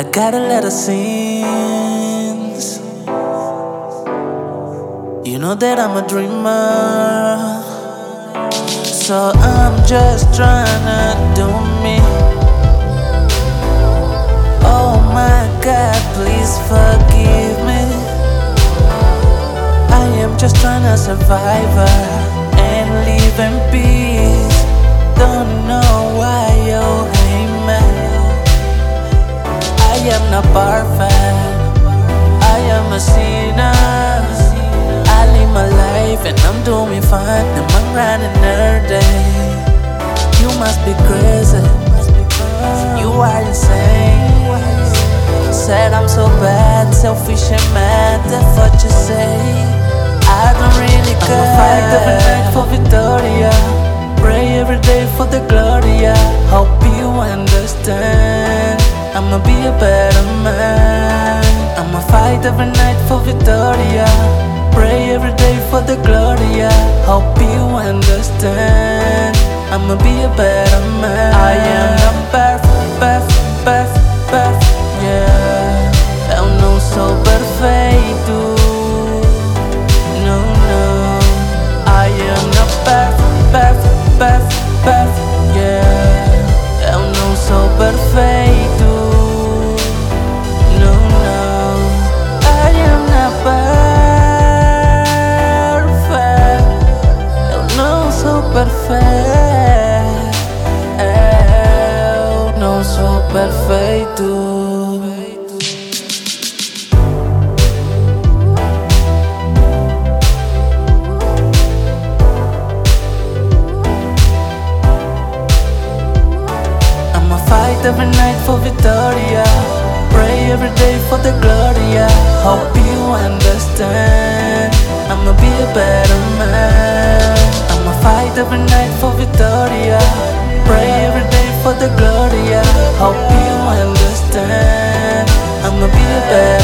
got a lot of sins. You know that I'm a dreamer. So I'm just tryna do me. Oh my God, please forgive me. I am just tryna survive uh, and live in peace. Don't know not perfect. I am a sinner. I live my life and I'm doing fine. And I'm every day. You must be crazy. You are insane. Said I'm so bad, selfish and mad. Fight every night for Victoria. Pray every day for the Gloria. Hope you understand. I'ma be a better man. Perfeito. I'ma fight every night for Victoria. Pray every day for the Gloria. Hope you understand. I'ma be a better man. I'ma fight every night for Victoria. Pray every day for the Gloria. Hope you understand. I'ma be. I am